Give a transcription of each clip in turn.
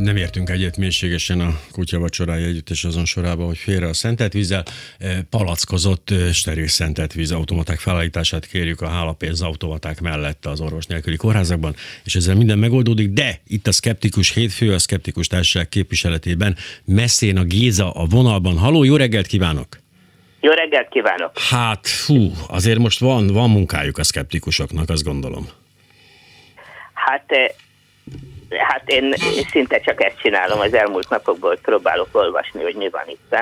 nem értünk egyet mélységesen a kutya vacsorája együtt és azon sorában, hogy félre a szentet vízzel palackozott steril szentet víz automaták felállítását kérjük a hálapénz automaták mellett az orvos nélküli kórházakban, és ezzel minden megoldódik, de itt a szkeptikus hétfő, a szkeptikus társaság képviseletében messzén a Géza a vonalban. Haló, jó reggelt kívánok! Jó reggelt kívánok! Hát, fú, azért most van, van munkájuk a szkeptikusoknak, azt gondolom. Hát Hát én szinte csak ezt csinálom, az elmúlt napokból próbálok olvasni, hogy mi van itt.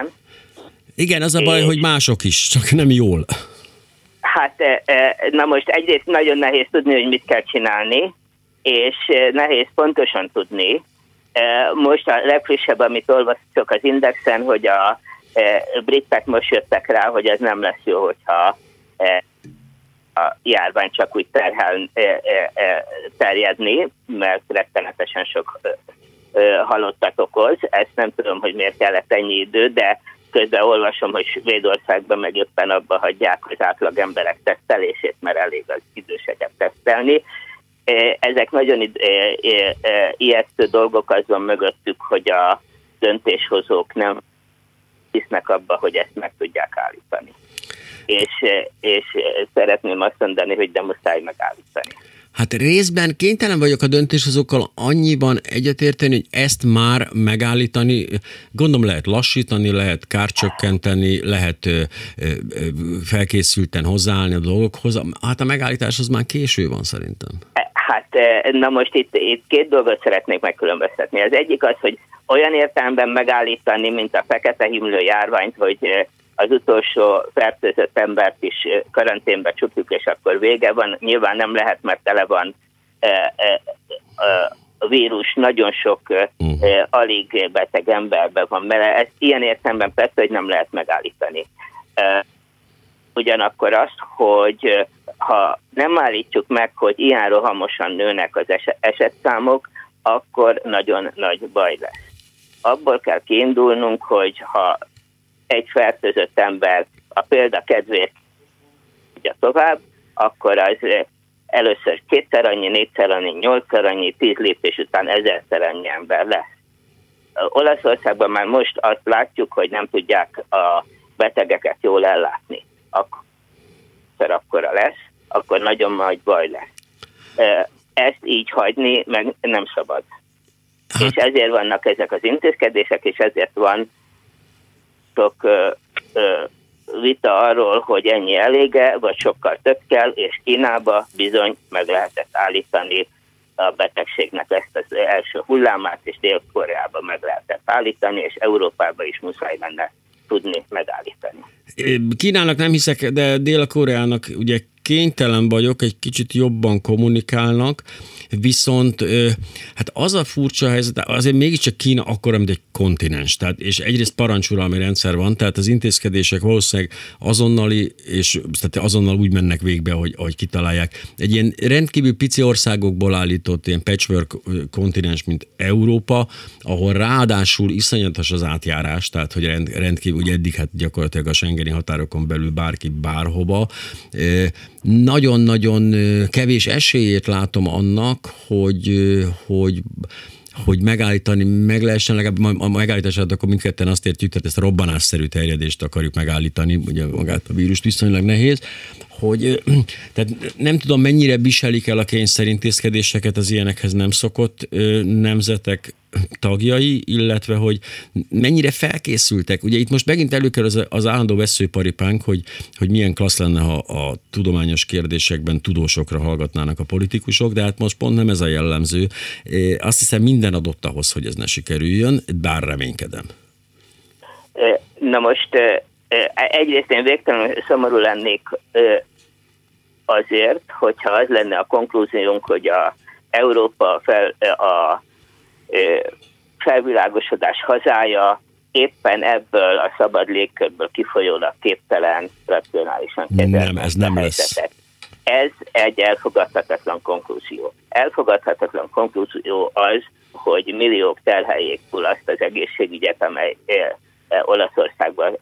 Igen, az a baj, és... hogy mások is, csak nem jól. Hát, e, e, na most egyrészt nagyon nehéz tudni, hogy mit kell csinálni, és e, nehéz pontosan tudni. Most a legfrissebb, amit olvastok az Indexen, hogy a britek most jöttek rá, hogy ez nem lesz jó, hogyha a járvány csak úgy terhel, terjedni, mert rettenetesen sok halottat okoz. Ezt nem tudom, hogy miért kellett ennyi idő, de közben olvasom, hogy Svédországban meg éppen abba hagyják az átlag emberek tesztelését, mert elég az időseket tesztelni. Ezek nagyon ijesztő dolgok azon mögöttük, hogy a döntéshozók nem hisznek abba, hogy ezt meg tudják állítani és, és szeretném azt mondani, hogy de muszáj megállítani. Hát részben kénytelen vagyok a döntéshozókkal annyiban egyetérteni, hogy ezt már megállítani, gondolom lehet lassítani, lehet kárcsökkenteni, lehet ö, ö, felkészülten hozzáállni a dolgokhoz. Hát a megállítás az már késő van szerintem. Hát na most itt, itt két dolgot szeretnék megkülönböztetni. Az egyik az, hogy olyan értelemben megállítani, mint a fekete himlő járványt, hogy az utolsó fertőzött embert is karanténbe csukjuk, és akkor vége van. Nyilván nem lehet, mert tele van a vírus nagyon sok uh-huh. alig beteg emberben van, mert ez ilyen értelemben persze, hogy nem lehet megállítani. Ugyanakkor azt, hogy ha nem állítjuk meg, hogy ilyen rohamosan nőnek az esetszámok, akkor nagyon nagy baj lesz. Abból kell kiindulnunk, hogy ha egy fertőzött ember a példa kedvéért ugye tovább, akkor az először kétszer annyi, négyszer annyi, nyolcszer annyi, tíz lépés után ezerszer annyi ember lesz. Olaszországban már most azt látjuk, hogy nem tudják a betegeket jól ellátni. Akkor akkora lesz, akkor nagyon nagy baj lesz. Ezt így hagyni meg nem szabad. Hát... És ezért vannak ezek az intézkedések, és ezért van sok vita arról, hogy ennyi elége, vagy sokkal több kell, és Kínába bizony meg lehetett állítani a betegségnek ezt az első hullámát, és Dél-Koreába meg lehetett állítani, és Európába is muszáj lenne tudni megállítani. Kínának nem hiszek, de Dél-Koreának ugye kénytelen vagyok, egy kicsit jobban kommunikálnak, viszont hát az a furcsa helyzet, azért mégiscsak Kína akkora, mint egy kontinens, tehát, és egyrészt parancsuralmi rendszer van, tehát az intézkedések valószínűleg azonnali, és tehát azonnal úgy mennek végbe, hogy, hogy kitalálják. Egy ilyen rendkívül pici országokból állított ilyen patchwork kontinens, mint Európa, ahol ráadásul iszonyatos az átjárás, tehát hogy rend, rendkívül, ugye eddig hát gyakorlatilag a Schengeni határokon belül bárki bárhova, nagyon-nagyon kevés esélyét látom annak, hogy, hogy hogy megállítani, meg lehessen legalább a megállítását, akkor mindketten azt értjük, tehát ezt a robbanásszerű terjedést akarjuk megállítani, ugye magát a vírust viszonylag nehéz, hogy tehát nem tudom, mennyire viselik el a kényszerintézkedéseket az ilyenekhez nem szokott nemzetek tagjai, illetve hogy mennyire felkészültek. Ugye itt most megint előkerül az, az állandó veszőparipánk, hogy, hogy milyen klassz lenne, ha a tudományos kérdésekben tudósokra hallgatnának a politikusok, de hát most pont nem ez a jellemző. Azt hiszem minden adott ahhoz, hogy ez ne sikerüljön, bár reménykedem. Na most egyrészt én végtelenül szomorú lennék azért, hogyha az lenne a konklúziónk, hogy a Európa fel, a felvilágosodás hazája éppen ebből a szabad légkörből kifolyólag képtelen racionálisan kezelni. Nem, ez nem lesz. Ez egy elfogadhatatlan konklúzió. Elfogadhatatlan konklúzió az, hogy milliók terheljék túl azt az egészségügyet, amely Olaszországban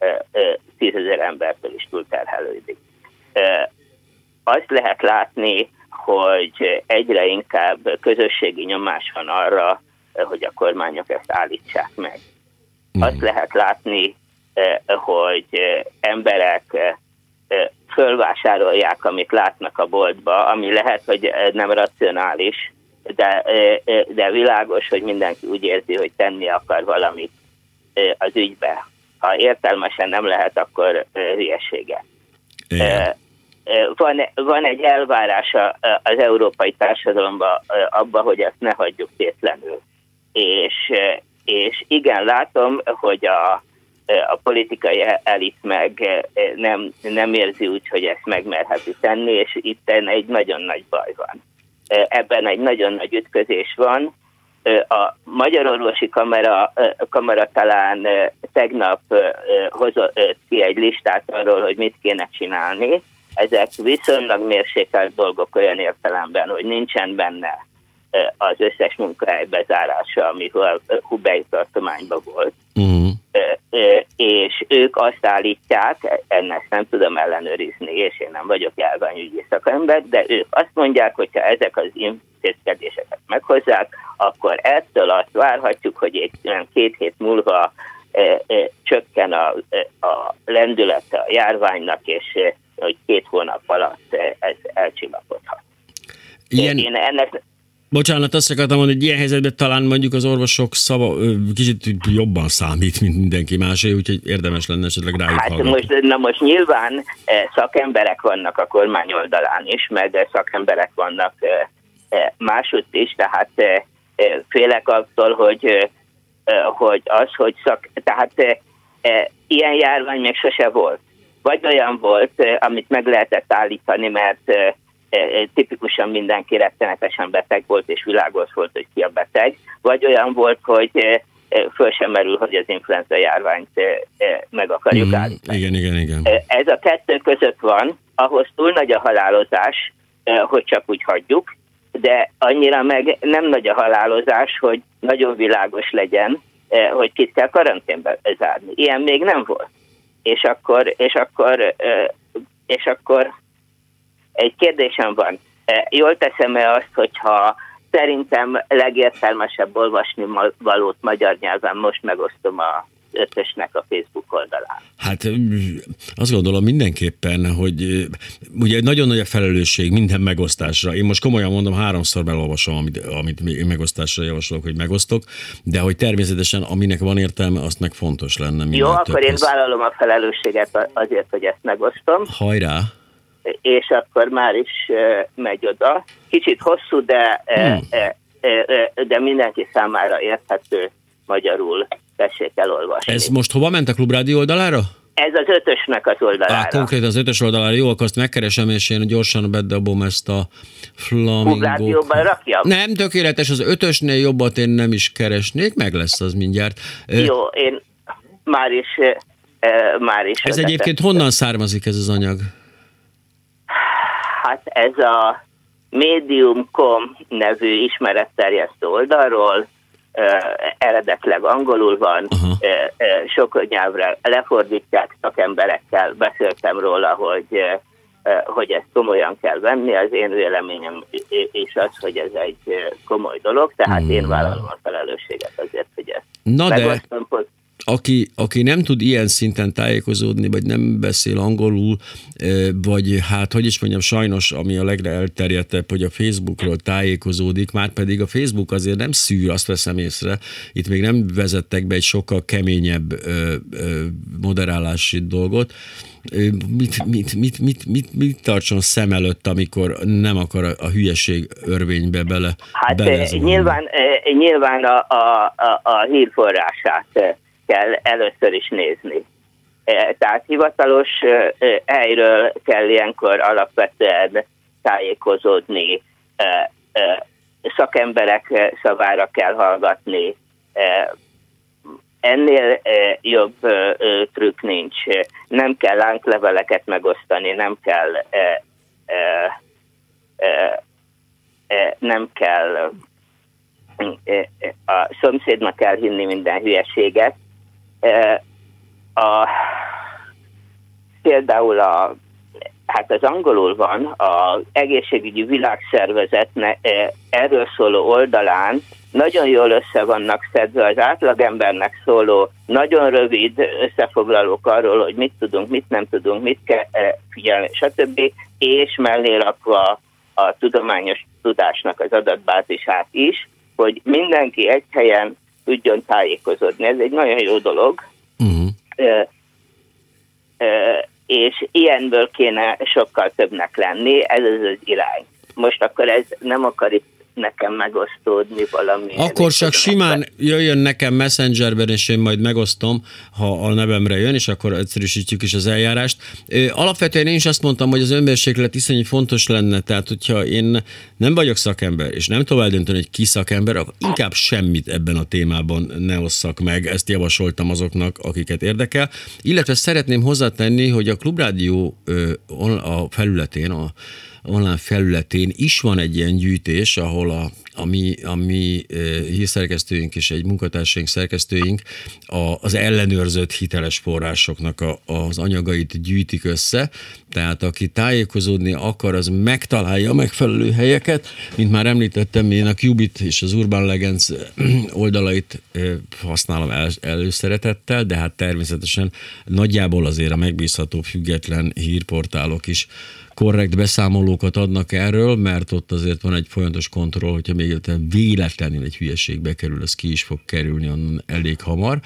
tízezer embertől is túl terhelődik. Azt lehet látni, hogy egyre inkább közösségi nyomás van arra, hogy a kormányok ezt állítsák meg. Mm. Azt lehet látni, hogy emberek fölvásárolják, amit látnak a boltba, ami lehet, hogy nem racionális, de, de világos, hogy mindenki úgy érzi, hogy tenni akar valamit az ügybe. Ha értelmesen nem lehet, akkor hülyesége. Van, van egy elvárás az európai társadalomban abba, hogy ezt ne hagyjuk tétlenül. És, és igen, látom, hogy a, a politikai elit meg nem, nem érzi úgy, hogy ezt megmerheti tenni, és itt egy nagyon nagy baj van. Ebben egy nagyon nagy ütközés van. A Magyar Orvosi Kamera, kamera talán tegnap hozott ki egy listát arról, hogy mit kéne csinálni. Ezek viszonylag mérsékelt dolgok olyan értelemben, hogy nincsen benne az összes munkahely bezárása, ami a Hubei tartományban volt. Uh-huh. És ők azt állítják, ennek nem tudom ellenőrizni, és én nem vagyok járványügyi szakember, de ők azt mondják, hogyha ezek az intézkedéseket meghozzák, akkor ettől azt várhatjuk, hogy egy két hét múlva csökken a, a lendülete a járványnak, és hogy két hónap alatt ez elcsillapodhat. Ilyen... Én ennek Bocsánat, azt akartam mondani, hogy ilyen helyzetben talán mondjuk az orvosok szava kicsit jobban számít, mint mindenki másé, úgyhogy érdemes lenne esetleg rájuk Hát most, na most nyilván szakemberek vannak a kormány oldalán is, meg szakemberek vannak másutt is, tehát félek attól, hogy, hogy az, hogy szak, tehát ilyen járvány még sose volt. Vagy olyan volt, amit meg lehetett állítani, mert tipikusan mindenki rettenetesen beteg volt, és világos volt, hogy ki a beteg, vagy olyan volt, hogy föl sem merül, hogy az influenza járványt meg akarjuk mm, állítani. Igen, igen, igen. Ez a kettő között van, ahhoz túl nagy a halálozás, hogy csak úgy hagyjuk, de annyira meg nem nagy a halálozás, hogy nagyon világos legyen, hogy kit kell karanténbe zárni. Ilyen még nem volt. És akkor, és akkor, és akkor egy kérdésem van. E, jól teszem-e azt, hogyha szerintem legértelmesebb olvasni valót magyar nyelven most megosztom a ötösnek a Facebook oldalán. Hát azt gondolom mindenképpen, hogy ugye nagyon nagy a felelősség minden megosztásra. Én most komolyan mondom, háromszor belolvasom, amit, amit én megosztásra javaslok, hogy megosztok, de hogy természetesen aminek van értelme, azt meg fontos lenne. Jó, akkor én vállalom a felelősséget azért, hogy ezt megosztom. Hajrá! És akkor már is megy oda. Kicsit hosszú, de, hmm. de mindenki számára érthető magyarul tessék elolvasni. Ez most hova ment a Klubrádió oldalára? Ez az ötösnek az oldalára. Á, konkrét az ötös oldalára. Jó, akkor azt megkeresem, és én gyorsan bedobom ezt a flamingo. rakjam? Nem, tökéletes. Az ötösnél jobbat én nem is keresnék, meg lesz az mindjárt. Jó, én már is már is. Ez egyébként honnan származik ez az anyag? Hát ez a Medium.com nevű ismeretterjesztő oldalról eredetleg angolul van, uh-huh. uh, uh, sok nyelvre lefordítják, szakemberekkel beszéltem róla, hogy hogy ezt komolyan kell venni, az én véleményem és az, hogy ez egy komoly dolog, tehát én vállalom a felelősséget azért, hogy ezt Na de, aki, aki nem tud ilyen szinten tájékozódni, vagy nem beszél angolul, vagy hát, hogy is mondjam, sajnos, ami a legre elterjedtebb, hogy a Facebookról tájékozódik, már pedig a Facebook azért nem szűr, azt veszem észre, itt még nem vezettek be egy sokkal keményebb moderálási dolgot, mit, mit, mit, mit, mit, mit tartson szem előtt, amikor nem akar a, a hülyeség örvénybe bele Hát nyilván, nyilván a, a, a, a hírforrását kell először is nézni. E, tehát hivatalos e, e, helyről kell ilyenkor alapvetően tájékozódni, szakemberek szavára kell hallgatni, ennél jobb trükk nincs. Nem kell lánkleveleket megosztani, nem kell nem kell a szomszédnak kell hinni minden hülyeséget, a, például a hát az angolul van, az egészségügyi világszervezetnek erről szóló oldalán nagyon jól össze vannak szedve az átlagembernek szóló, nagyon rövid összefoglalók arról, hogy mit tudunk, mit nem tudunk, mit kell figyelni, stb. És mellé rakva a tudományos tudásnak az adatbázisát is, hogy mindenki egy helyen tudjon tájékozódni. Ez egy nagyon jó dolog. Uh-huh. E, e, és ilyenből kéne sokkal többnek lenni, ez az az irány. Most akkor ez nem akar itt nekem megosztódni valami. Akkor csak simán jöjjön nekem messengerben, és én majd megosztom, ha a nevemre jön, és akkor egyszerűsítjük is az eljárást. Alapvetően én is azt mondtam, hogy az önmérséklet iszonyú fontos lenne, tehát hogyha én nem vagyok szakember, és nem tovább dönteni, hogy ki szakember, akkor inkább semmit ebben a témában ne osszak meg. Ezt javasoltam azoknak, akiket érdekel. Illetve szeretném hozzátenni, hogy a Klubrádió a felületén, a online felületén is van egy ilyen gyűjtés, ahol a, a mi, a mi hírszerkesztőink és egy munkatársaink szerkesztőink a, az ellenőrzött hiteles forrásoknak a, az anyagait gyűjtik össze, tehát aki tájékozódni akar, az megtalálja a megfelelő helyeket. Mint már említettem, én a Qubit és az Urban Legends oldalait használom el, előszeretettel, de hát természetesen nagyjából azért a megbízható független hírportálok is korrekt beszámolókat adnak erről, mert ott azért van egy folyamatos kontroll, hogyha még véletlenül egy hülyeség bekerül, az ki is fog kerülni onnan elég hamar.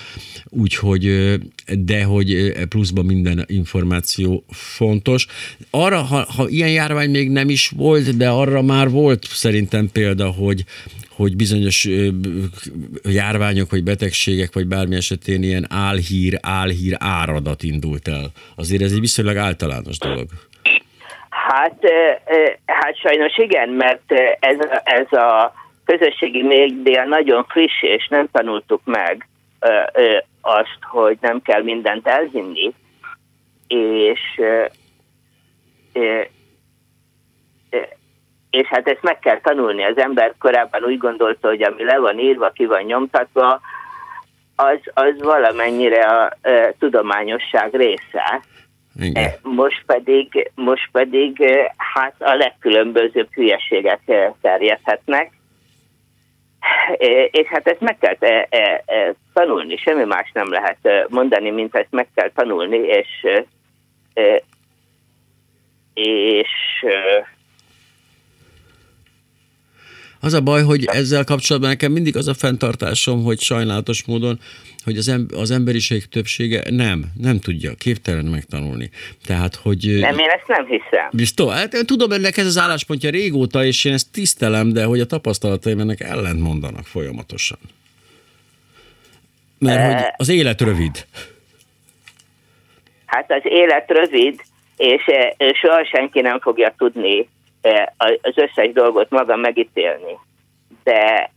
Úgyhogy, de hogy pluszban minden információ fontos. Arra, ha, ha ilyen járvány még nem is volt, de arra már volt szerintem példa, hogy, hogy bizonyos járványok, vagy betegségek, vagy bármi esetén ilyen álhír, álhír áradat indult el. Azért ez egy viszonylag általános dolog. Hát, hát sajnos igen, mert ez, ez a közösségi média nagyon friss, és nem tanultuk meg azt, hogy nem kell mindent elhinni, és és hát ezt meg kell tanulni. Az ember korábban úgy gondolta, hogy ami le van írva, ki van nyomtatva, az, az valamennyire a, a tudományosság része. Igen. Eh, most pedig, most pedig eh, hát a legkülönbözőbb hülyeségek eh, terjedhetnek, és hát ezt meg kell tanulni, semmi más nem lehet mondani, mint ezt meg kell tanulni, és és az a baj, hogy ezzel kapcsolatban nekem mindig az a fenntartásom, hogy sajnálatos módon, hogy az, em- az emberiség többsége nem, nem tudja, képtelen megtanulni. Tehát, hogy... Nem, én ezt nem hiszem. Biztos, hát én tudom, ennek ez az álláspontja régóta, és én ezt tisztelem, de hogy a tapasztalataim ennek ellent mondanak folyamatosan. Mert hogy az élet rövid. Hát az élet rövid, és soha senki nem fogja tudni az összes dolgot maga megítélni. De,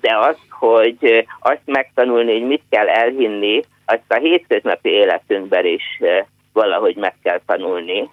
de az, hogy azt megtanulni, hogy mit kell elhinni, azt a hétköznapi életünkben is valahogy meg kell tanulni.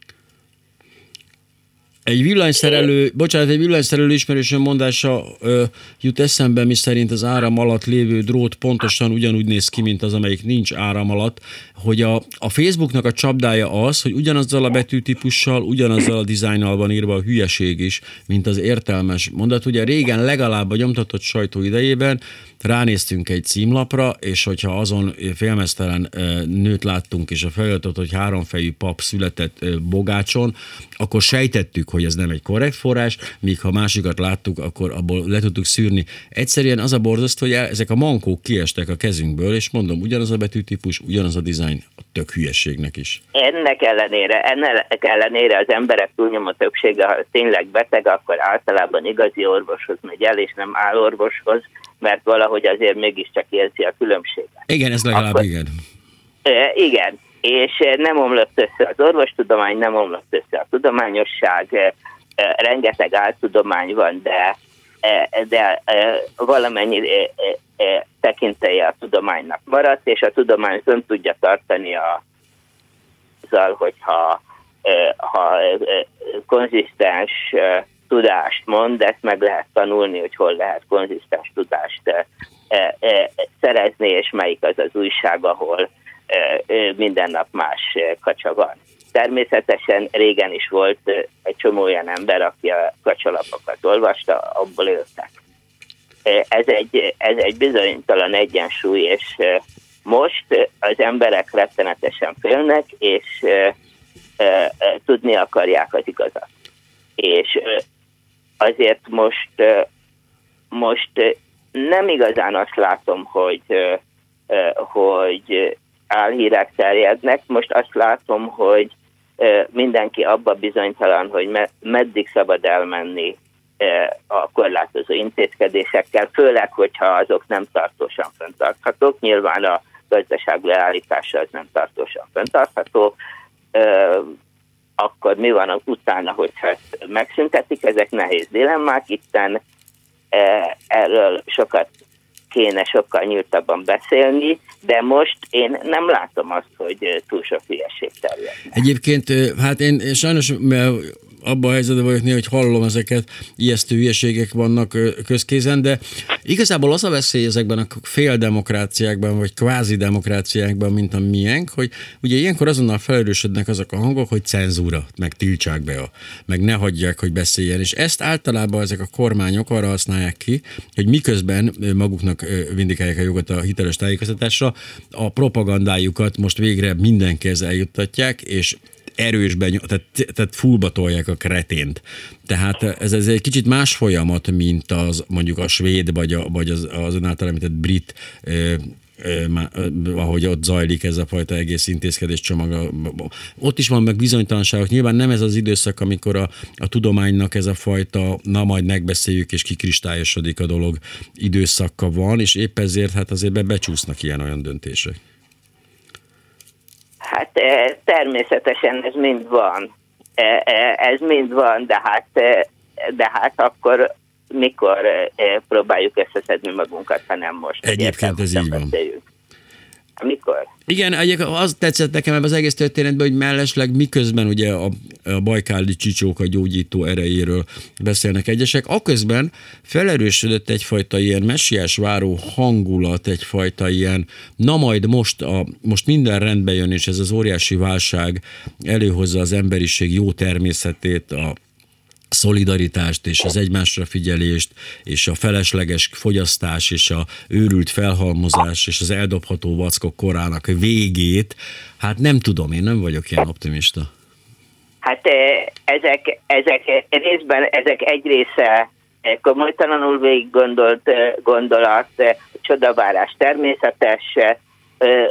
Egy villanyszerelő, bocsánat, egy villanyszerelő ismerősöm mondása ö, jut eszembe, mi szerint az áram alatt lévő drót pontosan ugyanúgy néz ki, mint az, amelyik nincs áram alatt, hogy a, a Facebooknak a csapdája az, hogy ugyanazzal a betűtípussal, ugyanazzal a dizájnnal van írva a hülyeség is, mint az értelmes mondat. Ugye régen legalább a nyomtatott sajtó idejében ránéztünk egy címlapra, és hogyha azon félmeztelen nőt láttunk, és a feliratot, hogy háromfejű pap született Bogácson, akkor sejtettük, hogy ez nem egy korrekt forrás, míg ha másikat láttuk, akkor abból le tudtuk szűrni. Egyszerűen az a borzasztó, hogy ezek a mankók kiestek a kezünkből, és mondom, ugyanaz a betűtípus, ugyanaz a dizájn, a tök hülyességnek is. Ennek ellenére, ennek ellenére az emberek túlnyomó többsége, ha tényleg beteg, akkor általában igazi orvoshoz megy el, és nem állorvoshoz, mert valahogy azért mégiscsak érzi a különbséget. Igen, ez legalább Akkor, igen. Igen, és nem omlott össze az orvostudomány, nem omlott össze a tudományosság, e, rengeteg áltudomány van, de, de valamennyi tekintélye a tudománynak maradt, és a tudomány ön tudja tartani a, azzal, hogyha ha konzisztens tudást mond, de ezt meg lehet tanulni, hogy hol lehet konzisztens tudást szerezni, és melyik az az újság, ahol minden nap más kacsa van. Természetesen régen is volt egy csomó olyan ember, aki a kacsalapokat olvasta, abból éltek. Ez egy, ez egy bizonytalan egyensúly, és most az emberek rettenetesen félnek, és tudni akarják az igazat. És azért most, most nem igazán azt látom, hogy, hogy álhírek terjednek, most azt látom, hogy mindenki abba bizonytalan, hogy meddig szabad elmenni a korlátozó intézkedésekkel, főleg, hogyha azok nem tartósan fenntarthatók. Nyilván a gazdaság leállítása az nem tartósan fenntartható, akkor mi van utána, hogyha ezt megszüntetik, ezek nehéz dilemmák, itten erről sokat kéne sokkal nyíltabban beszélni, de most én nem látom azt, hogy túl sok hülyeség terjed. Egyébként, hát én, sajnos, abban a helyzetben vagyok néha, hogy hallom ezeket, ijesztő hülyeségek vannak közkézen, de igazából az a veszély ezekben a fél demokráciákban, vagy kvázi demokráciákban, mint a miénk, hogy ugye ilyenkor azonnal felerősödnek azok a hangok, hogy cenzúra, meg tiltsák be, a, meg ne hagyják, hogy beszéljen. És ezt általában ezek a kormányok arra használják ki, hogy miközben maguknak vindikálják a jogot a hiteles tájékoztatásra, a propagandájukat most végre mindenkihez eljuttatják, és erősben, tehát, tehát fullba tolják a kretént. Tehát ez, ez egy kicsit más folyamat, mint az mondjuk a svéd, vagy, a, vagy az, az ön által említett brit ahogy ott zajlik ez a fajta egész intézkedés csomag. Ott is van meg bizonytalanságok. Nyilván nem ez az időszak, amikor a, a tudománynak ez a fajta, na majd megbeszéljük és kikristályosodik a dolog időszaka van, és épp ezért hát azért be becsúsznak ilyen-olyan döntések. Hát eh, természetesen ez mind van. Eh, eh, ez mind van, de hát, de hát akkor mikor próbáljuk összeszedni magunkat, ha nem most. Egyébként ez így van. Beszéljük. Mikor? Igen, az tetszett nekem ebben az egész történetben, hogy mellesleg miközben ugye a, a bajkáli csicsók a gyógyító erejéről beszélnek egyesek, aközben felerősödött egyfajta ilyen messiás váró hangulat, egyfajta ilyen, na majd most, a, most minden rendbe jön, és ez az óriási válság előhozza az emberiség jó természetét, a szolidaritást és az egymásra figyelést, és a felesleges fogyasztás, és a őrült felhalmozás, és az eldobható vackok korának végét, hát nem tudom, én nem vagyok ilyen optimista. Hát ezek, ezek részben, ezek egy része komolytalanul végig gondolt gondolat, csodavárás természetes,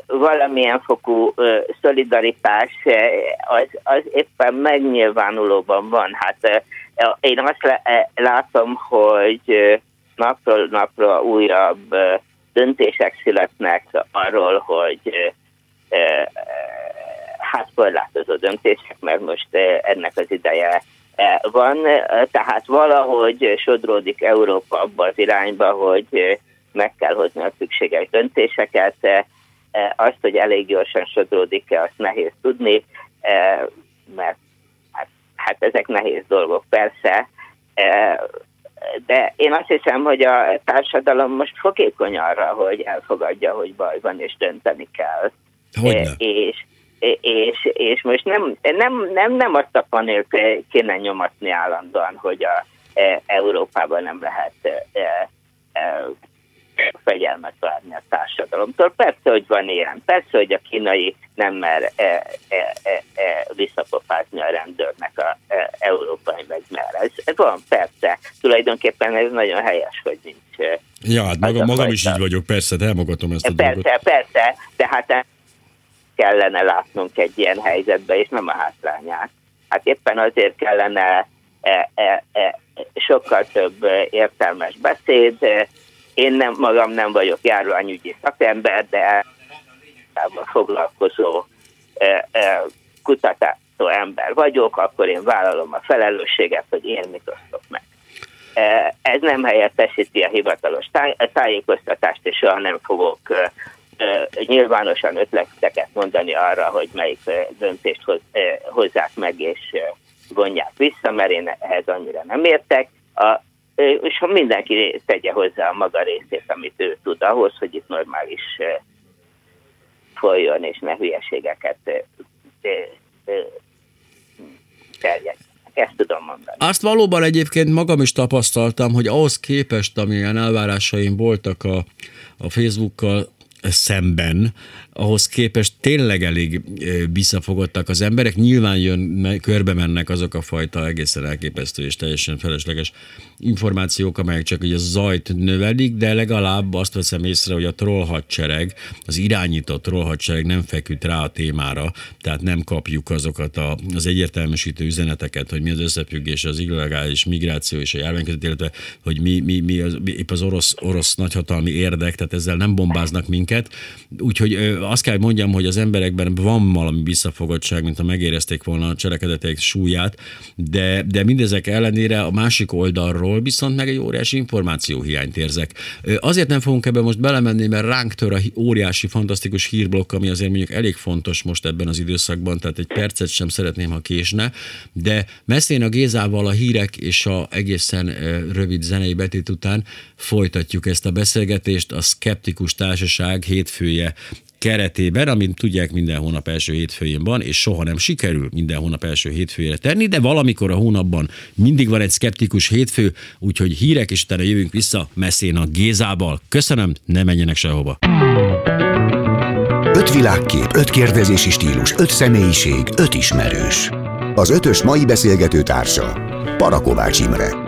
valamilyen fokú szolidaritás az, az éppen megnyilvánulóban van. Hát én azt látom, hogy napról napra újabb döntések születnek arról, hogy hát korlátozó döntések, mert most ennek az ideje van, tehát valahogy sodródik Európa abba az irányba, hogy meg kell hozni a szükséges döntéseket, azt, hogy elég gyorsan sodródik-e, azt nehéz tudni, mert hát ezek nehéz dolgok persze, e, de én azt hiszem, hogy a társadalom most fogékony arra, hogy elfogadja, hogy baj van, és dönteni kell. Hogyne? E, és, és, és most nem, nem, nem, nem azt a panelt kéne nyomatni állandóan, hogy a e, Európában nem lehet fegyelmet várni a társadalomtól. Persze, hogy van ilyen, persze, hogy a kínai nem mer e, e, e, e, visszapofázni a rendőrnek a e, európai meg mer. Ez, ez van, persze. Tulajdonképpen ez nagyon helyes, hogy nincs. E, ja, hát magam, magam is így vagyok, persze, elmogatom ezt a persze, dolgot. Persze, persze, de hát kellene látnunk egy ilyen helyzetbe, és nem a hátrányát. Hát éppen azért kellene e, e, e, sokkal több értelmes beszéd, én nem, magam nem vagyok járványügyi szakember, de foglalkozó e, e, kutató ember vagyok, akkor én vállalom a felelősséget, hogy én mit osztok meg. E, ez nem helyettesíti a hivatalos táj, tájékoztatást, és soha nem fogok nyilvánosan ötleteket mondani arra, hogy melyik döntést hoz, hozzák meg és vonják vissza, mert én ehhez annyira nem értek. A és ha mindenki tegye hozzá a maga részét, amit ő tud ahhoz, hogy itt normális folyjon, és ne hülyeségeket terjedjenek. Ezt tudom mondani. Azt valóban egyébként magam is tapasztaltam, hogy ahhoz képest, amilyen elvárásaim voltak a, a Facebookkal szemben, ahhoz képest tényleg elég visszafogottak az emberek. Nyilván jön, körbe mennek azok a fajta egészen elképesztő és teljesen felesleges információk, amelyek csak ugye a zajt növelik, de legalább azt veszem észre, hogy a trollhadsereg, az irányított trollhadsereg nem feküdt rá a témára, tehát nem kapjuk azokat a, az egyértelműsítő üzeneteket, hogy mi az összefüggés az illegális migráció és a járvány között, illetve hogy mi, mi, mi az, épp az orosz, orosz nagyhatalmi érdek, tehát ezzel nem bombáznak minket. Úgyhogy azt kell mondjam, hogy az emberekben van valami visszafogottság, mint ha megérezték volna a cselekedetek súlyát, de, de mindezek ellenére a másik oldalról viszont meg egy óriási információhiányt érzek. Azért nem fogunk ebbe most belemenni, mert ránk tör a óriási, fantasztikus hírblokk, ami azért mondjuk elég fontos most ebben az időszakban, tehát egy percet sem szeretném, ha késne, de messzén a Gézával a hírek és a egészen rövid zenei betét után folytatjuk ezt a beszélgetést. A Skeptikus Társaság hétfője keretében, amint tudják minden hónap első hétfőjén van, és soha nem sikerül minden hónap első hétfőjére tenni, de valamikor a hónapban mindig van egy szkeptikus hétfő, úgyhogy hírek, és utána jövünk vissza messzén a Gézával. Köszönöm, ne menjenek sehova. Öt világkép, öt kérdezési stílus, öt személyiség, öt ismerős. Az ötös mai beszélgető társa Parakovács Imre.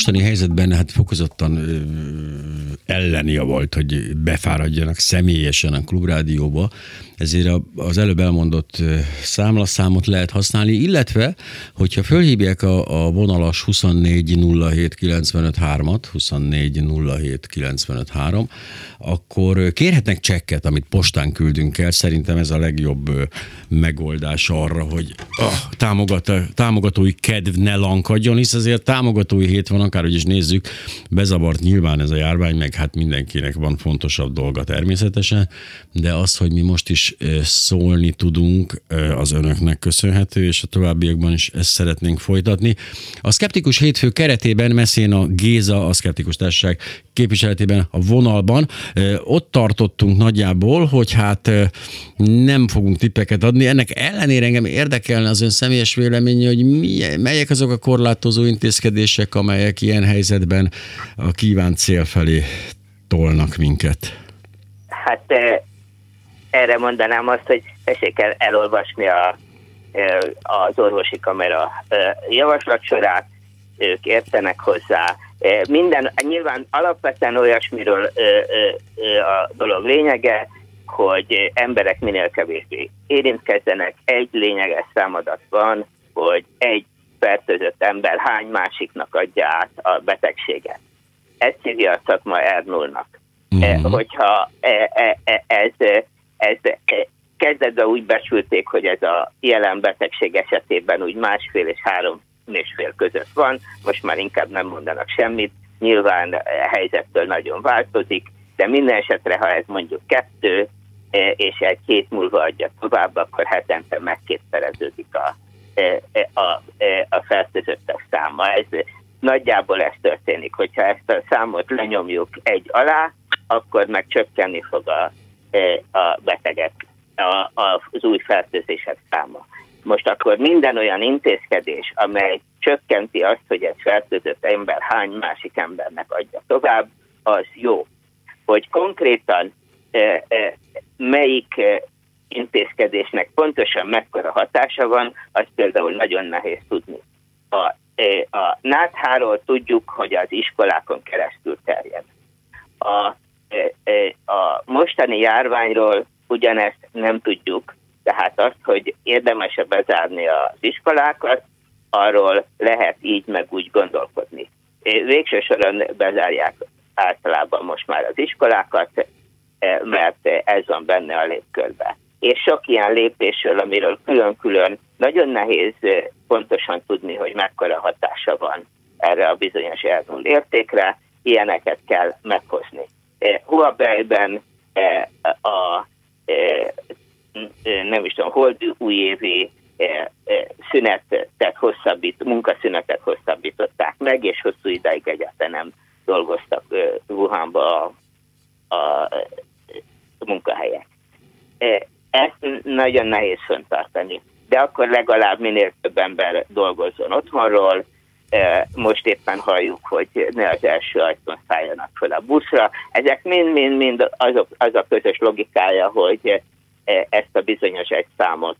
Mostani helyzetben hát fokozottan ellenja volt, hogy befáradjanak személyesen a klubrádióba, ezért az előbb elmondott számlaszámot lehet használni, illetve, hogyha fölhívják a, a vonalas 2407953-at, 2407953, akkor kérhetnek csekket, amit postán küldünk el. Szerintem ez a legjobb megoldás arra, hogy a támogat, támogatói kedv ne lankadjon, hisz azért támogatói hét van, akárhogy is nézzük, bezavart nyilván ez a járvány, meg hát mindenkinek van fontosabb dolga természetesen, de az, hogy mi most is szólni tudunk, az önöknek köszönhető, és a továbbiakban is ezt szeretnénk folytatni. A Skeptikus Hétfő keretében messzén a Géza, a Skeptikus Társaság képviseletében a vonalban. Ott tartottunk nagyjából, hogy hát nem fogunk tippeket adni. Ennek ellenére engem érdekelne az ön személyes véleménye, hogy milyen, melyek azok a korlátozó intézkedések, amelyek ilyen helyzetben a kívánt cél felé tolnak minket. Hát erre mondanám azt, hogy tessék el elolvasni a, az orvosi kamera javaslatsorát, ők értenek hozzá. Minden, nyilván alapvetően olyasmiről a dolog lényege, hogy emberek minél kevésbé érintkezzenek. Egy lényeges számadat van, hogy egy fertőzött ember hány másiknak adja át a betegséget. Ezt hívja a szakma r Mm-hmm. Hogyha ez ez kezdetben úgy besülték, hogy ez a jelen betegség esetében úgy másfél és három és fél között van, most már inkább nem mondanak semmit, nyilván a helyzettől nagyon változik, de minden esetre, ha ez mondjuk kettő, e, és egy hét múlva adja tovább, akkor hetente megkétszereződik a, e, e, a, a fertőzöttek száma. Ez, nagyjából ez történik, hogyha ezt a számot lenyomjuk egy alá, akkor meg csökkenni fog a a betegek, a, az új fertőzések száma. Most akkor minden olyan intézkedés, amely csökkenti azt, hogy egy fertőzött ember hány másik embernek adja tovább, az jó. Hogy konkrétan e, e, melyik e, intézkedésnek pontosan mekkora hatása van, az például nagyon nehéz tudni. A, e, a nátháról tudjuk, hogy az iskolákon keresztül terjed. A a mostani járványról ugyanezt nem tudjuk, tehát azt, hogy érdemes-e bezárni az iskolákat, arról lehet így meg úgy gondolkodni. Végső soron bezárják általában most már az iskolákat, mert ez van benne a lépkörbe. És sok ilyen lépésről, amiről külön-külön nagyon nehéz pontosan tudni, hogy mekkora hatása van erre a bizonyos elmúlt értékre, ilyeneket kell meghozni. Huawei-ben a nem is tudom, hold újévi szünetet hosszabbít, munkaszünetet hosszabbították meg, és hosszú ideig egyáltalán nem dolgoztak Wuhanba a, a munkahelyek. Ezt nagyon nehéz föntartani, de akkor legalább minél több ember dolgozzon otthonról, most éppen halljuk, hogy ne az első ajtón szálljanak fel a buszra. Ezek mind-mind-mind azok, az a közös logikája, hogy ezt a bizonyos egy számot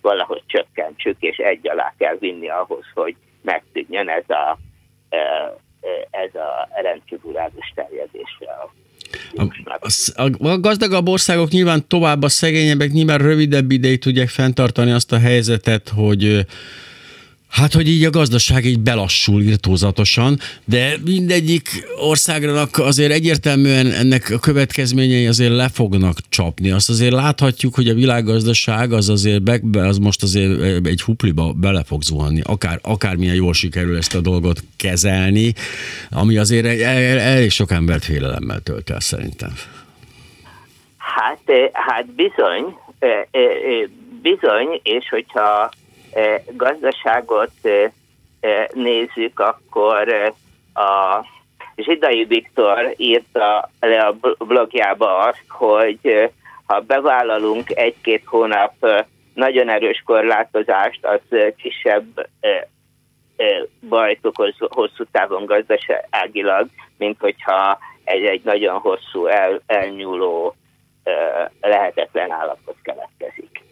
valahogy csökkentsük, és egy alá kell vinni ahhoz, hogy megtűnjön ez a, ez a rendkívülállós terjedésre a a, a, a gazdagabb országok nyilván tovább, a szegényebbek nyilván rövidebb ideig tudják fenntartani azt a helyzetet, hogy Hát, hogy így a gazdaság így belassul irtózatosan, de mindegyik országnak azért egyértelműen ennek a következményei azért le fognak csapni. Azt azért láthatjuk, hogy a világgazdaság az azért be, az most azért egy hupliba bele fog zuhanni, akár, akármilyen jól sikerül ezt a dolgot kezelni, ami azért elég el, sok embert félelemmel tölt el szerintem. Hát, hát bizony, bizony, és hogyha gazdaságot e, e, nézzük, akkor a Zsidai Viktor írta le a blogjába azt, hogy ha bevállalunk egy-két hónap nagyon erős korlátozást, az kisebb bajt okoz hosszú távon gazdaságilag, mint hogyha egy, egy nagyon hosszú el, elnyúló lehetetlen állapot keletkezik.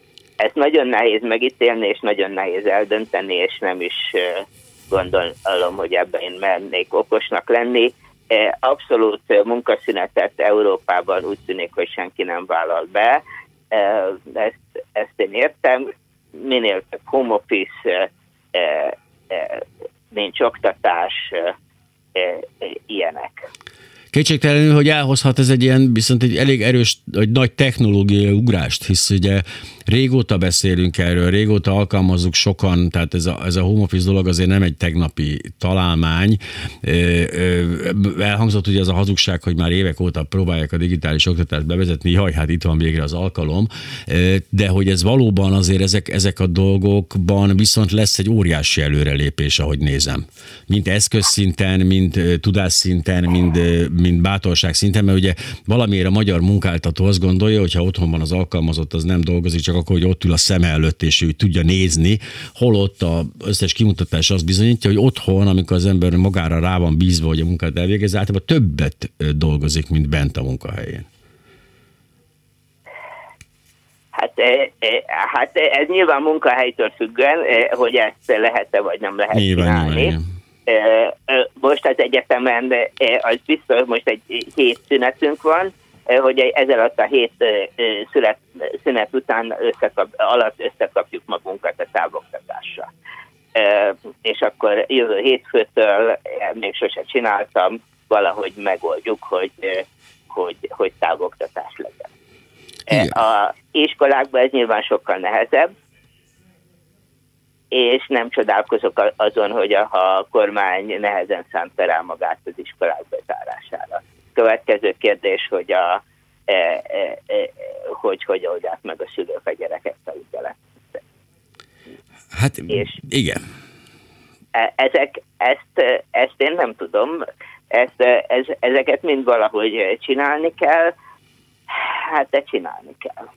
Ezt nagyon nehéz megítélni, és nagyon nehéz eldönteni, és nem is gondolom, hogy ebben én mernék okosnak lenni. Abszolút munkaszünetet Európában úgy tűnik, hogy senki nem vállal be. Ezt, ezt én értem. Minél több home office, nincs oktatás. Kétségtelenül, hogy elhozhat ez egy ilyen, viszont egy elég erős, egy nagy technológiai ugrást, hisz ugye régóta beszélünk erről, régóta alkalmazzuk sokan, tehát ez a, ez a home office dolog azért nem egy tegnapi találmány. Elhangzott ugye az a hazugság, hogy már évek óta próbálják a digitális oktatást bevezetni, jaj, hát itt van végre az alkalom, de hogy ez valóban azért ezek, ezek a dolgokban viszont lesz egy óriási előrelépés, ahogy nézem. Mint eszközszinten, mint tudásszinten, mind, mint bátorság szinten, mert ugye valamiért a magyar munkáltató azt gondolja, hogy ha otthon van az alkalmazott, az nem dolgozik, csak akkor, hogy ott ül a szem előtt, és ő tudja nézni, holott az összes kimutatás azt bizonyítja, hogy otthon, amikor az ember magára rá van bízva, hogy a munkát elvégez, általában többet dolgozik, mint bent a munkahelyén. Hát, hát ez nyilván munkahelytől függően, hogy ezt lehet-e vagy nem lehet nyilván, csinálni. Nyilván, most az egyetemen az biztos, most egy hét szünetünk van, hogy ezzel a hét szület, szünet után összekap, alatt összekapjuk magunkat a távoktatásra. És akkor jövő hétfőtől még sose csináltam, valahogy megoldjuk, hogy, hogy, hogy távoktatás legyen. Igen. A iskolákban ez nyilván sokkal nehezebb, és nem csodálkozok azon, hogy a, a kormány nehezen szánta rá magát az iskolák bezárására. Következő kérdés, hogy a, e, e, e, hogy hogy oldják meg a szülők a gyereket felügyelet. Hát és igen. E, ezek, ezt, ezt én nem tudom, ezt, ez, ezeket mind valahogy csinálni kell, hát de csinálni kell.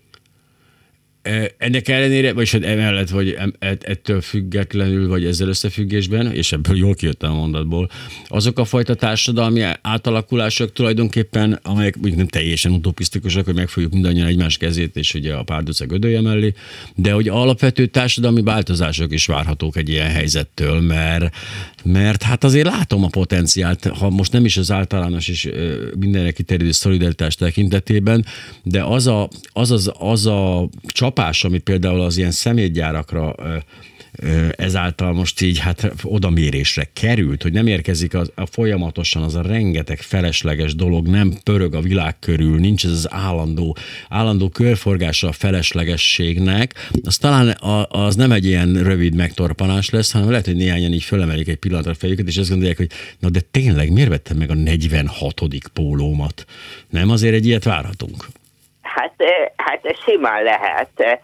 Ennek ellenére, vagyis hát emellett, vagy ettől függetlenül, vagy ezzel összefüggésben, és ebből jól kijött a mondatból, azok a fajta társadalmi átalakulások tulajdonképpen, amelyek mondjuk nem teljesen utopisztikusak, hogy megfogjuk mindannyian egymás kezét, és ugye a párdoceg ödölje mellé, de hogy alapvető társadalmi változások is várhatók egy ilyen helyzettől, mert, mert hát azért látom a potenciált, ha most nem is az általános és mindenre kiterjedő szolidaritás tekintetében, de az a, az, az, az a csap csapás, amit például az ilyen szemétgyárakra ezáltal most így hát odamérésre került, hogy nem érkezik az, a folyamatosan az a rengeteg felesleges dolog, nem pörög a világ körül, nincs ez az állandó, állandó körforgása a feleslegességnek, az talán a, az nem egy ilyen rövid megtorpanás lesz, hanem lehet, hogy néhányan így fölemelik egy pillanatra fejüket, és azt gondolják, hogy na de tényleg miért vettem meg a 46. pólómat? Nem azért egy ilyet várhatunk? Hát, hát simán lehet.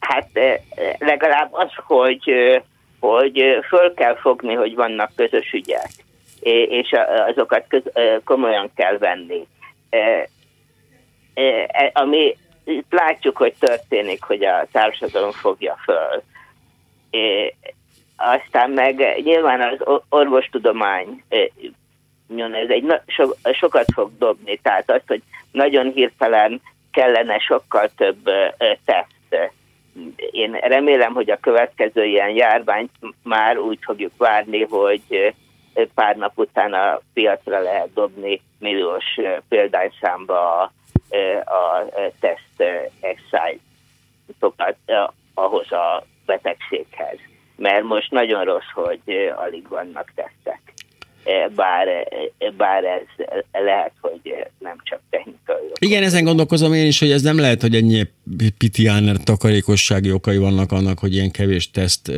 Hát legalább az, hogy, hogy föl kell fogni, hogy vannak közös ügyek, és azokat komolyan kell venni. Ami itt látjuk, hogy történik, hogy a társadalom fogja föl. Aztán meg nyilván az orvostudomány ez egy so, sokat fog dobni, tehát az, hogy nagyon hirtelen kellene sokkal több teszt. Én remélem, hogy a következő ilyen járványt már úgy fogjuk várni, hogy pár nap után a piacra lehet dobni milliós példányszámba a, a teszt exájtokat ahhoz a betegséghez. Mert most nagyon rossz, hogy alig vannak tesztek. Bár, bár ez lehet, hogy nem csak technikai. Igen, ezen gondolkozom én is, hogy ez nem lehet, hogy ennyi pitiáner takarékossági okai vannak annak, hogy ilyen kevés teszt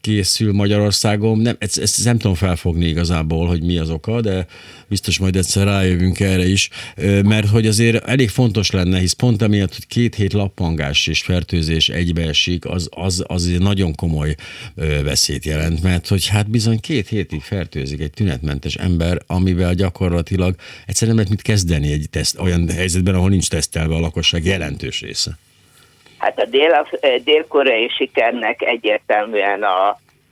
készül Magyarországon. Nem, ezt, ezt nem tudom felfogni igazából, hogy mi az oka, de biztos majd egyszer rájövünk erre is, mert hogy azért elég fontos lenne, hisz pont amiatt, hogy két hét lappangás és fertőzés egybeesik, az, az, az nagyon komoly veszélyt jelent, mert hogy hát bizony két hétig fertőzik egy tünetmentes ember, amivel gyakorlatilag egyszerűen nem lehet mit kezdeni egy teszt, olyan helyzetben, ahol nincs tesztelve a lakosság jelentős része. Hát a dél, dél-koreai sikernek egyértelműen a,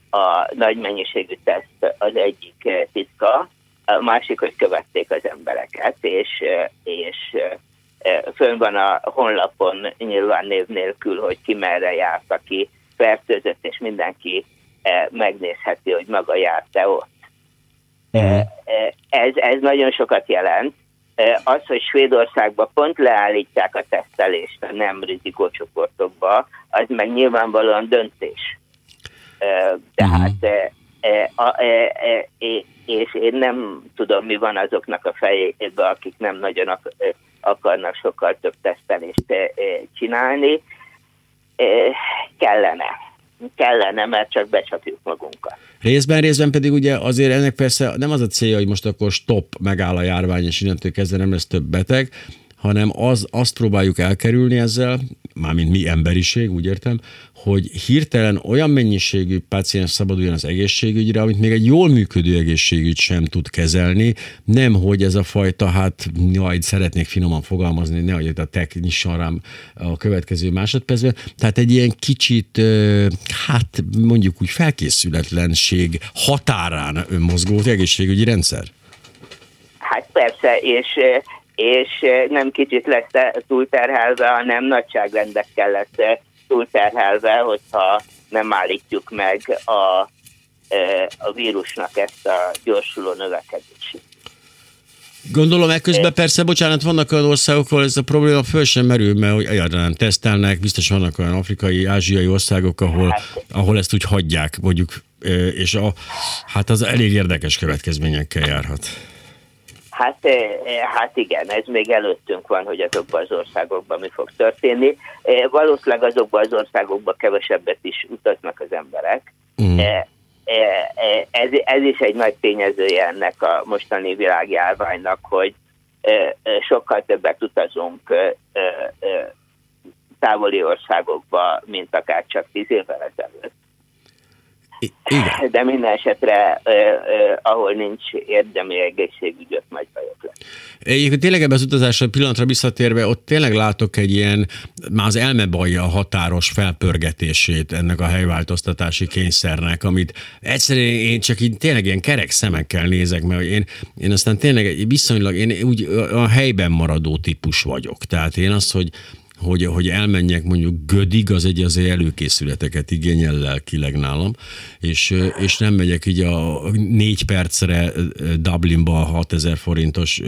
a nagy mennyiségű teszt az egyik titka, a másik, hogy követték az embereket, és, és fönn van a honlapon nyilván név nélkül, hogy ki merre járt, aki fertőzött, és mindenki megnézheti, hogy maga járt-e ott. Uh-huh. Ez, ez nagyon sokat jelent, az, hogy Svédországban pont leállítják a tesztelést a nem rizikócsoportokba, az meg nyilvánvalóan döntés. Tehát uh-huh. és én nem tudom, mi van azoknak a fejébe, akik nem nagyon akarnak sokkal több tesztelést csinálni. Kellene kellene, mert csak becsapjuk magunkat. Részben, részben pedig ugye azért ennek persze nem az a célja, hogy most akkor stop, megáll a járvány, és innentől kezdve nem lesz több beteg, hanem az, azt próbáljuk elkerülni ezzel, mármint mi emberiség, úgy értem, hogy hirtelen olyan mennyiségű páciens szabaduljon az egészségügyre, amit még egy jól működő egészségügy sem tud kezelni, nem hogy ez a fajta, hát majd szeretnék finoman fogalmazni, nehogy a tek nyisson rám a következő másodpercben, tehát egy ilyen kicsit, hát mondjuk úgy felkészületlenség határán mozgó egészségügyi rendszer. Hát persze, és és nem kicsit lesz túlterhelve, hanem nagyságrendekkel lesz túlterhelve, hogyha nem állítjuk meg a, a vírusnak ezt a gyorsuló növekedését. Gondolom ekközben persze, bocsánat, vannak olyan országok, ahol ez a probléma föl sem merül, mert hogy egyáltalán tesztelnek, biztos vannak olyan afrikai, ázsiai országok, ahol, hát, ahol ezt úgy hagyják, mondjuk, és a, hát az elég érdekes következményekkel járhat. Hát, eh, eh, hát igen, ez még előttünk van, hogy azokban az országokban mi fog történni. Eh, valószínűleg azokban az országokban kevesebbet is utaznak az emberek. Mm. Ez, ez is egy nagy tényezője ennek a mostani világjárványnak, hogy sokkal többet utazunk távoli országokba, mint akár csak tíz évvel ezelőtt. Igen. De minden esetre, eh, eh, ahol nincs érdemi egészségügy, ott nagy bajok lesz. Egyébként tényleg ebben az utazásra pillanatra visszatérve, ott tényleg látok egy ilyen, már az elmebajja határos felpörgetését ennek a helyváltoztatási kényszernek, amit egyszerűen én csak így tényleg ilyen kerek szemekkel nézek, mert én, én aztán tényleg viszonylag, én úgy a helyben maradó típus vagyok. Tehát én azt, hogy hogy, hogy elmenjek mondjuk Gödig, az egy azért előkészületeket igényel lelkileg nálam, és, és nem megyek így a négy percre Dublinba 6000 forintos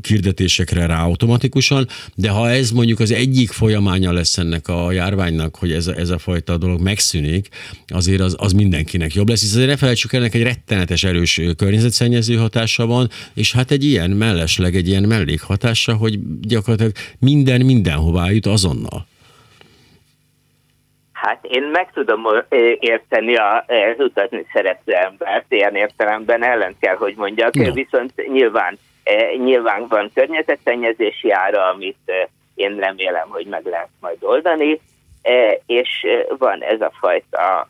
kirdetésekre rá automatikusan, de ha ez mondjuk az egyik folyamánya lesz ennek a járványnak, hogy ez a, ez a fajta dolog megszűnik, azért az, az mindenkinek jobb lesz, hiszen ne felejtsük ennek egy rettenetes erős környezetszennyező hatása van, és hát egy ilyen mellesleg, egy ilyen mellékhatása, hogy gyakorlatilag minden, minden mindenhová jut azonnal. Hát én meg tudom érteni a, az utazni szerető embert, ilyen értelemben ellen kell, hogy mondjak, ja. viszont nyilván, nyilván van környezetszennyezési ára, amit én remélem, hogy meg lehet majd oldani, és van ez a fajta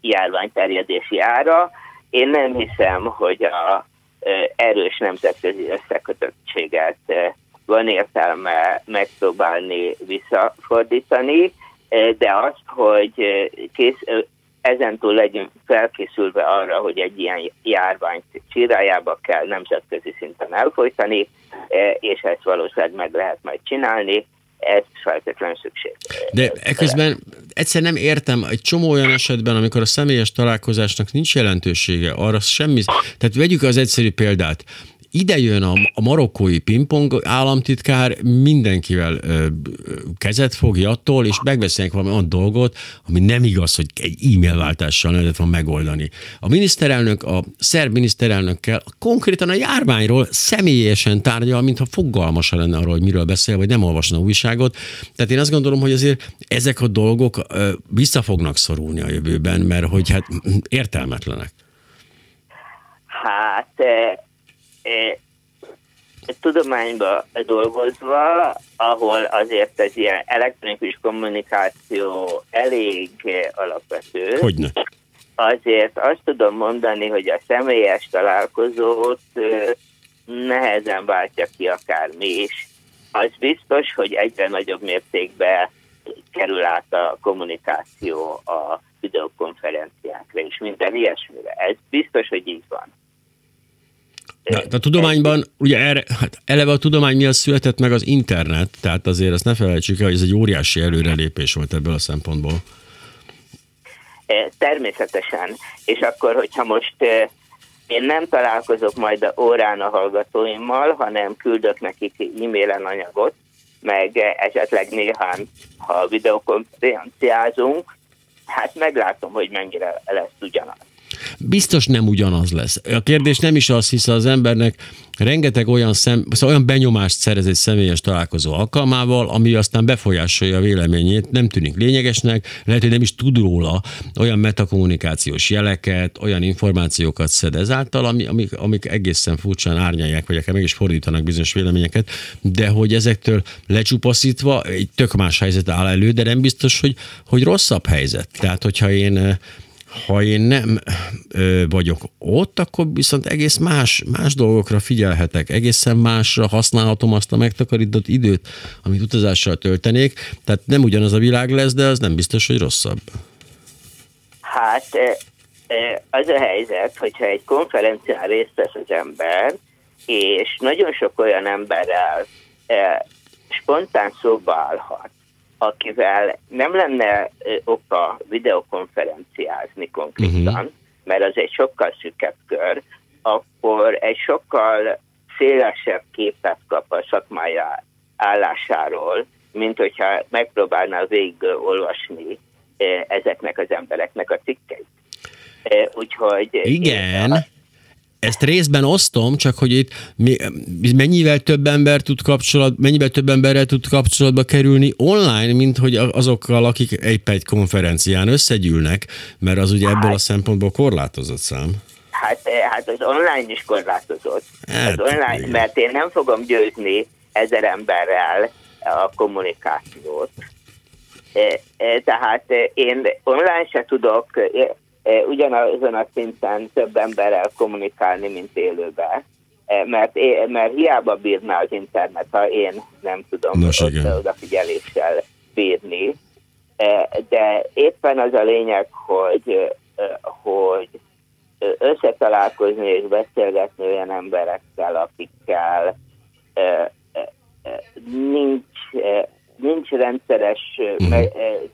járványterjedési ára. Én nem hiszem, hogy a erős nemzetközi összekötöttséget van értelme megpróbálni visszafordítani, de azt, hogy kész, ezentúl legyünk felkészülve arra, hogy egy ilyen járványt csirájába kell nemzetközi szinten elfolytani, és ezt valószínűleg meg lehet majd csinálni, ez feltétlenül szükség. De eközben egyszer nem értem, egy csomó olyan esetben, amikor a személyes találkozásnak nincs jelentősége, arra semmi, tehát vegyük az egyszerű példát, ide jön a, a marokkói pingpong államtitkár, mindenkivel ö, kezet fogja attól, és megbeszélnek valami olyan dolgot, ami nem igaz, hogy egy e-mail váltással lehetett van megoldani. A miniszterelnök, a szerb miniszterelnökkel konkrétan a járványról személyesen tárgyal, mintha fogalmasa lenne arról, hogy miről beszél, vagy nem olvasna újságot. Tehát én azt gondolom, hogy azért ezek a dolgok ö, vissza fognak szorulni a jövőben, mert hogy hát értelmetlenek. Hát tudományba dolgozva, ahol azért az ilyen elektronikus kommunikáció elég alapvető. Hogyne? Azért azt tudom mondani, hogy a személyes találkozót nehezen váltja ki akármi is. Az biztos, hogy egyre nagyobb mértékben kerül át a kommunikáció a videokonferenciákra és minden ilyesmire. Ez biztos, hogy így van. De a tudományban, ugye erre, hát eleve a tudomány miatt született meg az internet, tehát azért ezt ne felejtsük el, hogy ez egy óriási előrelépés volt ebből a szempontból. E, természetesen. És akkor, hogyha most e, én nem találkozok majd a órán a hallgatóimmal, hanem küldök nekik e-mailen anyagot, meg esetleg néhány, ha videokonferenciázunk, hát meglátom, hogy mennyire lesz ugyanaz biztos nem ugyanaz lesz. A kérdés nem is az, hisz az embernek rengeteg olyan, szem, szóval olyan benyomást szerez egy személyes találkozó alkalmával, ami aztán befolyásolja a véleményét, nem tűnik lényegesnek, lehet, hogy nem is tud róla olyan metakommunikációs jeleket, olyan információkat szed ezáltal, ami, amik, amik egészen furcsán árnyalják, vagy akár meg is fordítanak bizonyos véleményeket, de hogy ezektől lecsupaszítva egy tök más helyzet áll elő, de nem biztos, hogy, hogy rosszabb helyzet. Tehát, hogyha én ha én nem ö, vagyok ott, akkor viszont egész más, más dolgokra figyelhetek, egészen másra használhatom azt a megtakarított időt, amit utazással töltenék, tehát nem ugyanaz a világ lesz, de az nem biztos, hogy rosszabb. Hát az a helyzet, hogyha egy konferencián részt vesz az ember, és nagyon sok olyan emberrel spontán szóba állhat, akivel nem lenne oka videokonferenciázni konkrétan, uh-huh. mert az egy sokkal szűkebb kör, akkor egy sokkal szélesebb képet kap a szakmája állásáról, mint hogyha megpróbálná végig olvasni ezeknek az embereknek a cikkeit. Úgyhogy... Igen, ezt részben osztom, csak hogy itt mennyivel több ember tud kapcsolat, mennyivel több emberrel tud kapcsolatba kerülni online, mint hogy azokkal, akik egy egy konferencián összegyűlnek, mert az ugye ebből a szempontból korlátozott szám. Hát, eh, hát az online is korlátozott. Hát, az online, igen. mert én nem fogom győzni ezer emberrel a kommunikációt. Eh, eh, tehát én online se tudok ugyanazon a szinten több emberrel kommunikálni, mint élőben. E, mert, mert hiába bírná az internet, ha én nem tudom Nos, odafigyeléssel bírni. E, de éppen az a lényeg, hogy, hogy összetalálkozni és beszélgetni olyan emberekkel, akikkel nincs nincs rendszeres, uh-huh.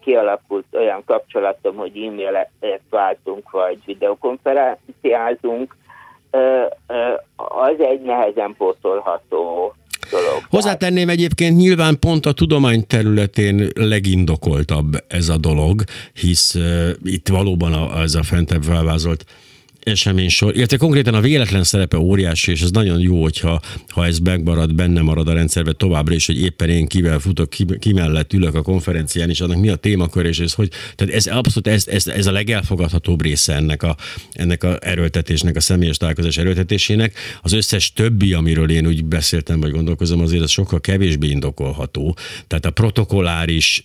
kialakult olyan kapcsolatom, hogy e-mailet váltunk, vagy videokonferenciázunk, az egy nehezen pótolható dolog. Hozzátenném egyébként nyilván pont a tudomány területén legindokoltabb ez a dolog, hisz uh, itt valóban a, ez a fentebb felvázolt sor, illetve konkrétan a véletlen szerepe óriási, és ez nagyon jó, hogyha ha ez megmarad, benne marad a rendszerbe továbbra is, hogy éppen én kivel futok, ki, ki mellett ülök a konferencián, és annak mi a témakör, és ez hogy, tehát ez abszolút ez, ez, ez a legelfogadhatóbb része ennek a, ennek a erőltetésnek, a személyes találkozás erőltetésének. Az összes többi, amiről én úgy beszéltem, vagy gondolkozom, azért az sokkal kevésbé indokolható. Tehát a protokolláris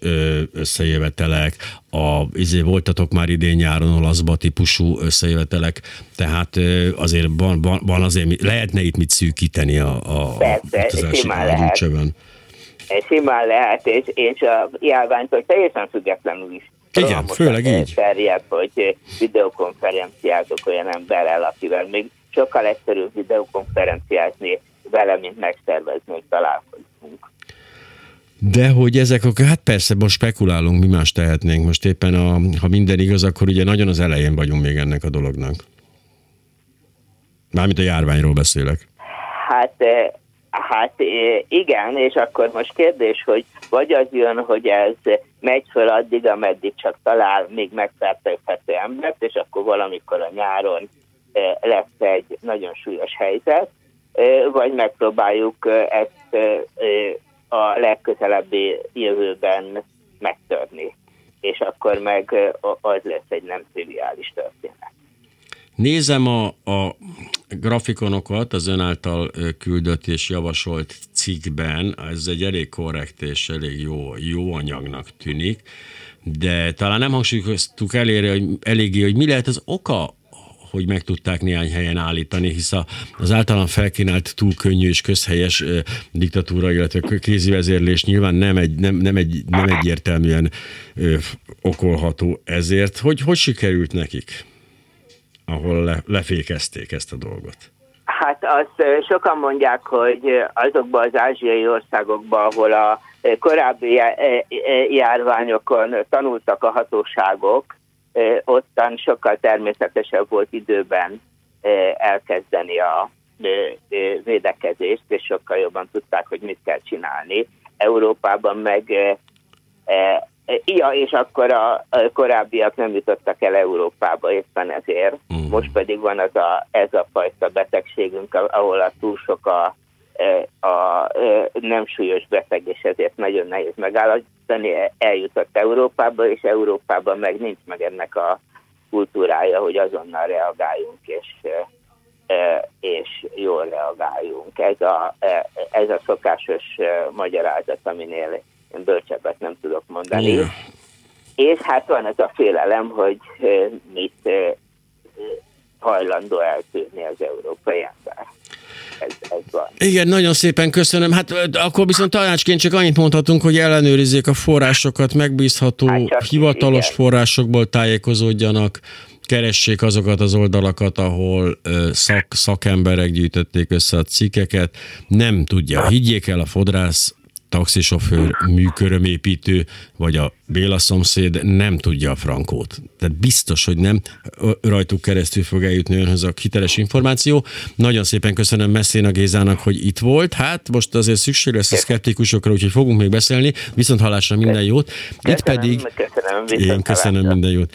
összejövetelek, a, izé, voltatok már idén nyáron olaszba típusú összejövetelek, tehát azért van, van, van azért, lehetne itt mit szűkíteni a, a Persze, simán lehet. Simán lehet, és, és a járványtól teljesen függetlenül is igen, főleg így. Terjed, hogy videokonferenciázok olyan emberrel, akivel még sokkal egyszerűbb videokonferenciázni vele, mint megszervezni, hogy találkozunk. De hogy ezek, a, hát persze, most spekulálunk, mi más tehetnénk. Most éppen, a, ha minden igaz, akkor ugye nagyon az elején vagyunk még ennek a dolognak. Mármint a járványról beszélek. Hát, eh, hát eh, igen, és akkor most kérdés, hogy vagy az jön, hogy ez megy föl addig, ameddig csak talál még megfertőzhető embert, és akkor valamikor a nyáron eh, lesz egy nagyon súlyos helyzet, vagy megpróbáljuk ezt a legközelebbi jövőben megtörni. És akkor meg az lesz egy nem triviális történet. Nézem a, a grafikonokat az ön által küldött és javasolt cikkben, ez egy elég korrekt és elég jó, jó anyagnak tűnik, de talán nem hangsúlyoztuk elérni, hogy eléggé, hogy mi lehet az oka hogy meg tudták néhány helyen állítani, hisz az általán felkínált túl könnyű és közhelyes diktatúra, illetve kézi vezérlés nyilván nem, egy, nem, nem, egy, nem egyértelműen okolható ezért. Hogy, hogy sikerült nekik, ahol le, lefékezték ezt a dolgot? Hát azt sokan mondják, hogy azokban az ázsiai országokban, ahol a korábbi járványokon tanultak a hatóságok, ottan sokkal természetesebb volt időben elkezdeni a védekezést, és sokkal jobban tudták, hogy mit kell csinálni. Európában meg Ja, és akkor a, korábbiak nem jutottak el Európába éppen ezért. Uh-huh. Most pedig van az a, ez a fajta betegségünk, ahol a túl sok a a nem súlyos beteg, és ezért nagyon nehéz megállapítani, eljutott Európába, és Európában meg nincs meg ennek a kultúrája, hogy azonnal reagáljunk, és, és jól reagáljunk. Ez a, ez a szokásos magyarázat, aminél én bölcsebbet nem tudok mondani. Yeah. És hát van ez a félelem, hogy mit hajlandó eltűrni az európai ember ez, ez van. Igen, nagyon szépen köszönöm. Hát akkor viszont tanácsként csak annyit mondhatunk, hogy ellenőrizzék a forrásokat, megbízható, hát hivatalos igen. forrásokból tájékozódjanak, keressék azokat az oldalakat, ahol szak, szakemberek gyűjtötték össze a cikkeket. Nem tudja, higgyék el a fodrász, taxisofőr, műkörömépítő, vagy a Béla szomszéd nem tudja a frankót. Tehát biztos, hogy nem rajtuk keresztül fog eljutni önhöz a hiteles információ. Nagyon szépen köszönöm Messzéna Gézának, hogy itt volt. Hát most azért szükség lesz a szkeptikusokra, úgyhogy fogunk még beszélni. Viszont hallásra minden jót. Itt köszönöm, pedig köszönöm, én köszönöm minden jót.